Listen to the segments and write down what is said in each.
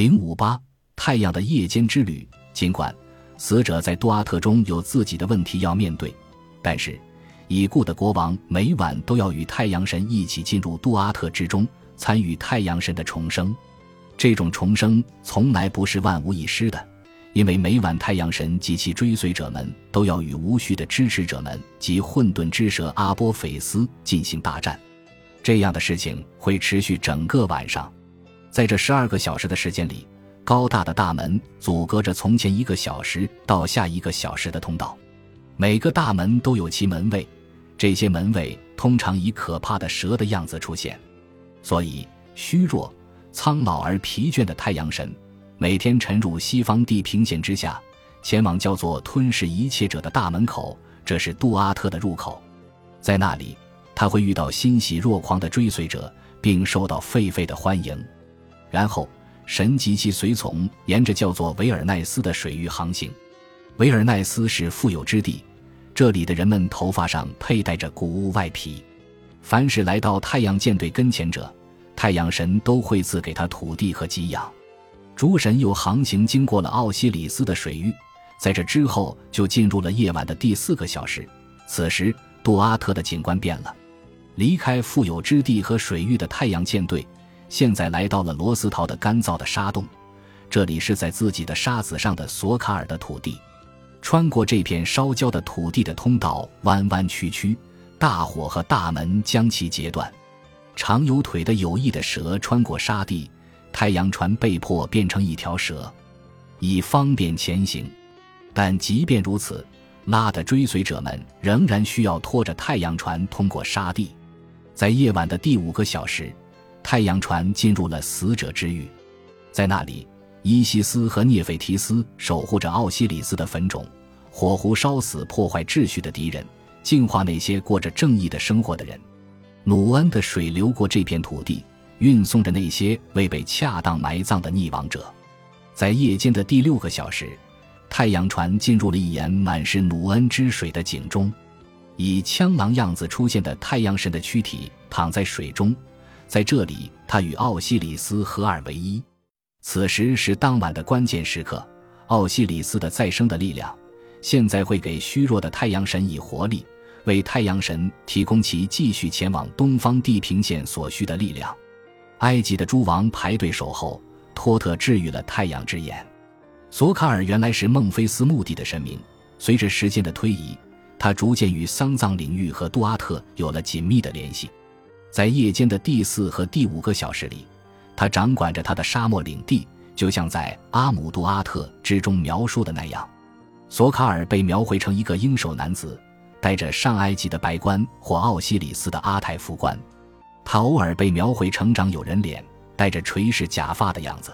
零五八太阳的夜间之旅。尽管死者在杜阿特中有自己的问题要面对，但是已故的国王每晚都要与太阳神一起进入杜阿特之中，参与太阳神的重生。这种重生从来不是万无一失的，因为每晚太阳神及其追随者们都要与无序的支持者们及混沌之蛇阿波菲斯进行大战。这样的事情会持续整个晚上，在这十二个小时的时间里。高大的大门阻隔着从前一个小时到下一个小时的通道，每个大门都有其门卫，这些门卫通常以可怕的蛇的样子出现。所以，虚弱、苍老而疲倦的太阳神每天沉入西方地平线之下，前往叫做“吞噬一切者”的大门口，这是杜阿特的入口。在那里，他会遇到欣喜若狂的追随者，并受到沸沸的欢迎。然后。神及其随从沿着叫做维尔奈斯的水域航行。维尔奈斯是富有之地，这里的人们头发上佩戴着谷物外皮。凡是来到太阳舰队跟前者，太阳神都会赐给他土地和给养。诸神又航行经过了奥西里斯的水域，在这之后就进入了夜晚的第四个小时。此时，杜阿特的景观变了，离开富有之地和水域的太阳舰队。现在来到了罗斯陶的干燥的沙洞，这里是在自己的沙子上的索卡尔的土地。穿过这片烧焦的土地的通道弯弯曲曲，大火和大门将其截断。长有腿的有翼的蛇穿过沙地，太阳船被迫变成一条蛇，以方便前行。但即便如此，拉的追随者们仍然需要拖着太阳船通过沙地。在夜晚的第五个小时。太阳船进入了死者之域，在那里，伊西斯和涅斐提斯守护着奥西里斯的坟冢，火狐烧死破坏秩序的敌人，净化那些过着正义的生活的人。努恩的水流过这片土地，运送着那些未被恰当埋葬的溺亡者。在夜间的第六个小时，太阳船进入了一眼满是努恩之水的井中，以枪狼样子出现的太阳神的躯体躺在水中。在这里，他与奥西里斯合二为一。此时是当晚的关键时刻。奥西里斯的再生的力量，现在会给虚弱的太阳神以活力，为太阳神提供其继续前往东方地平线所需的力量。埃及的诸王排队守候，托特治愈了太阳之眼。索卡尔原来是孟菲斯墓地的神明，随着时间的推移，他逐渐与丧葬领域和杜阿特有了紧密的联系。在夜间的第四和第五个小时里，他掌管着他的沙漠领地，就像在《阿姆杜阿特》之中描述的那样。索卡尔被描绘成一个鹰首男子，戴着上埃及的白冠或奥西里斯的阿泰夫冠。他偶尔被描绘成长有人脸、戴着垂饰假发的样子。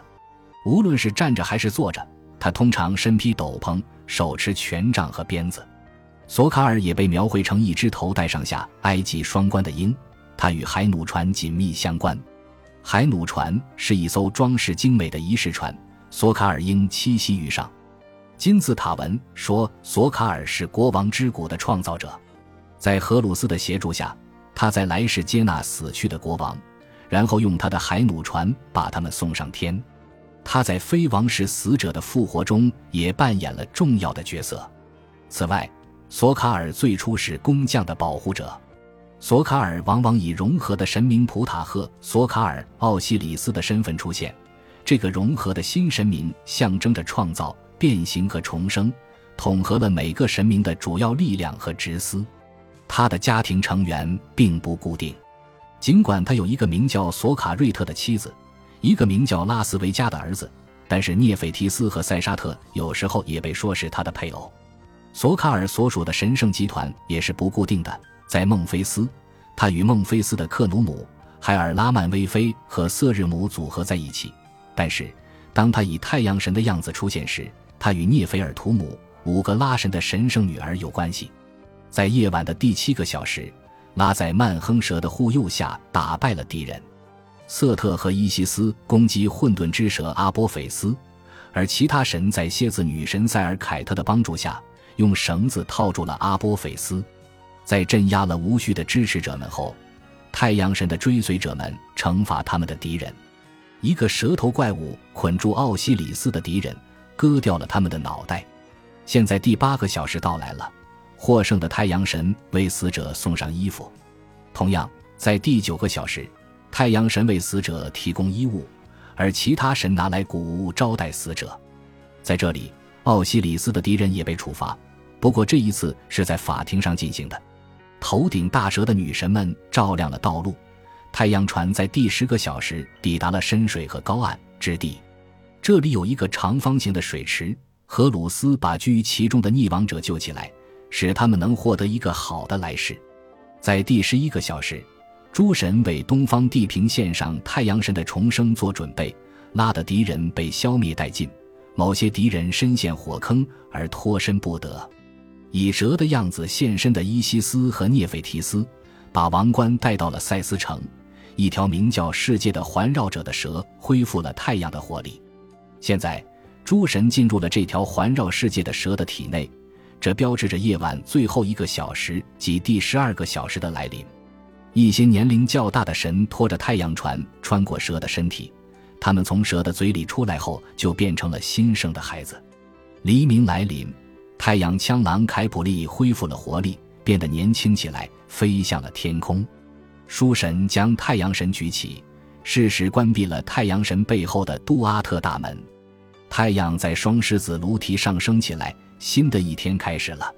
无论是站着还是坐着，他通常身披斗篷，手持权杖和鞭子。索卡尔也被描绘成一只头戴上下埃及双冠的鹰。它与海弩船紧密相关，海弩船是一艘装饰精美的仪式船。索卡尔应栖息于上。金字塔文说，索卡尔是国王之谷的创造者，在荷鲁斯的协助下，他在来世接纳死去的国王，然后用他的海弩船把他们送上天。他在非王时死者的复活中也扮演了重要的角色。此外，索卡尔最初是工匠的保护者。索卡尔往往以融合的神明普塔赫、索卡尔、奥西里斯的身份出现。这个融合的新神明象征着创造、变形和重生，统合了每个神明的主要力量和职司。他的家庭成员并不固定，尽管他有一个名叫索卡瑞特的妻子，一个名叫拉斯维加的儿子，但是涅斐提斯和塞沙特有时候也被说是他的配偶。索卡尔所属的神圣集团也是不固定的。在孟菲斯，他与孟菲斯的克努姆、海尔拉曼威菲和瑟日姆组合在一起。但是，当他以太阳神的样子出现时，他与涅菲尔图姆、五个拉神的神圣女儿有关系。在夜晚的第七个小时，拉在曼亨蛇的护佑下打败了敌人。瑟特和伊西斯攻击混沌之蛇阿波菲斯，而其他神在蝎子女神塞尔凯特的帮助下，用绳子套住了阿波菲斯。在镇压了无序的支持者们后，太阳神的追随者们惩罚他们的敌人。一个蛇头怪物捆住奥西里斯的敌人，割掉了他们的脑袋。现在第八个小时到来了，获胜的太阳神为死者送上衣服。同样，在第九个小时，太阳神为死者提供衣物，而其他神拿来谷物招待死者。在这里，奥西里斯的敌人也被处罚，不过这一次是在法庭上进行的。头顶大蛇的女神们照亮了道路。太阳船在第十个小时抵达了深水和高岸之地，这里有一个长方形的水池。荷鲁斯把居于其中的溺亡者救起来，使他们能获得一个好的来世。在第十一个小时，诸神为东方地平线上太阳神的重生做准备。拉的敌人被消灭殆尽，某些敌人深陷火坑而脱身不得。以蛇的样子现身的伊西斯和涅斐提斯，把王冠带到了塞斯城。一条名叫世界的环绕者的蛇恢复了太阳的活力。现在，诸神进入了这条环绕世界的蛇的体内，这标志着夜晚最后一个小时及第十二个小时的来临。一些年龄较大的神拖着太阳船穿过蛇的身体，他们从蛇的嘴里出来后就变成了新生的孩子。黎明来临，太阳枪狼凯普利恢复了活力，变得年轻起来，飞向了天空。书神将太阳神举起，适时关闭了太阳神背后的杜阿特大门。太阳在双狮子炉体上升起来，新的一天开始了。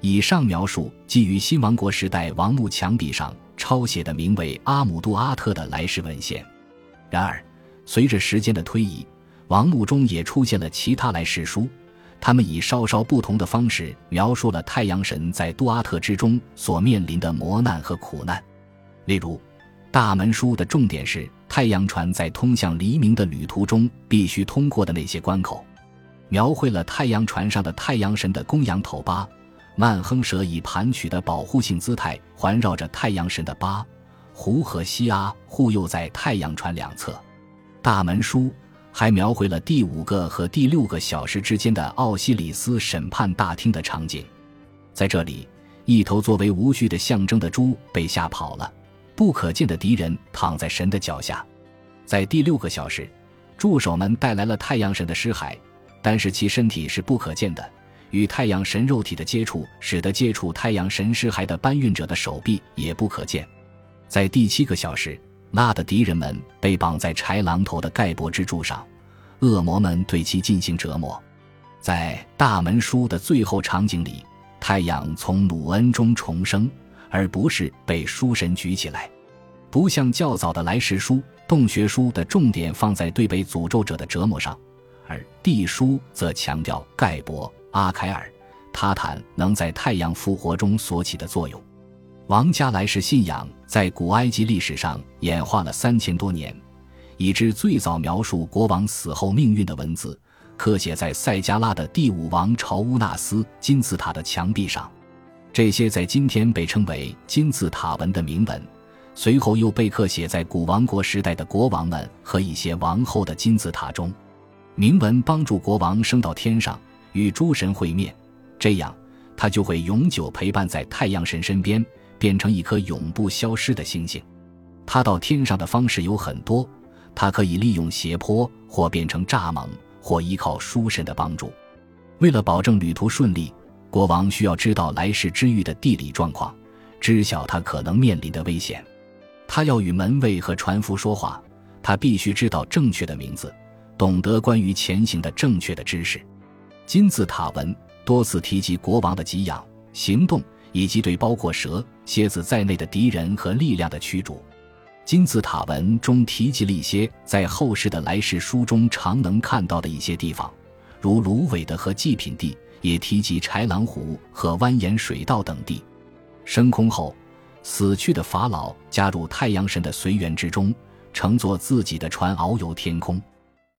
以上描述基于新王国时代王墓墙壁上抄写的名为阿姆杜阿特的来世文献。然而，随着时间的推移，王墓中也出现了其他来世书，他们以稍稍不同的方式描述了太阳神在杜阿特之中所面临的磨难和苦难。例如，大门书的重点是太阳船在通向黎明的旅途中必须通过的那些关口，描绘了太阳船上的太阳神的公羊头八，曼亨蛇以盘曲的保护性姿态环绕着太阳神的八，胡和西阿护佑在太阳船两侧。大门书还描绘了第五个和第六个小时之间的奥西里斯审判大厅的场景，在这里，一头作为无序的象征的猪被吓跑了。不可见的敌人躺在神的脚下，在第六个小时，助手们带来了太阳神的尸骸，但是其身体是不可见的。与太阳神肉体的接触，使得接触太阳神尸骸的搬运者的手臂也不可见。在第七个小时，那的敌人们被绑在豺狼头的盖博之柱上，恶魔们对其进行折磨。在大门书的最后场景里，太阳从努恩中重生。而不是被书神举起来，不像较早的来世书、洞穴书的重点放在对被诅咒者的折磨上，而地书则强调盖博、阿凯尔、塔坦能在太阳复活中所起的作用。王家来世信仰在古埃及历史上演化了三千多年，以致最早描述国王死后命运的文字刻写在塞加拉的第五王朝乌纳斯金字塔的墙壁上。这些在今天被称为金字塔文的铭文，随后又被刻写在古王国时代的国王们和一些王后的金字塔中。铭文帮助国王升到天上与诸神会面，这样他就会永久陪伴在太阳神身边，变成一颗永不消失的星星。他到天上的方式有很多，他可以利用斜坡，或变成蚱蜢，或依靠书神的帮助。为了保证旅途顺利。国王需要知道来世之域的地理状况，知晓他可能面临的危险。他要与门卫和船夫说话，他必须知道正确的名字，懂得关于前行的正确的知识。金字塔文多次提及国王的给养、行动以及对包括蛇、蝎子在内的敌人和力量的驱逐。金字塔文中提及了一些在后世的来世书中常能看到的一些地方，如芦苇的和祭品地。也提及豺狼湖和蜿蜒水道等地。升空后，死去的法老加入太阳神的随缘之中，乘坐自己的船遨游天空。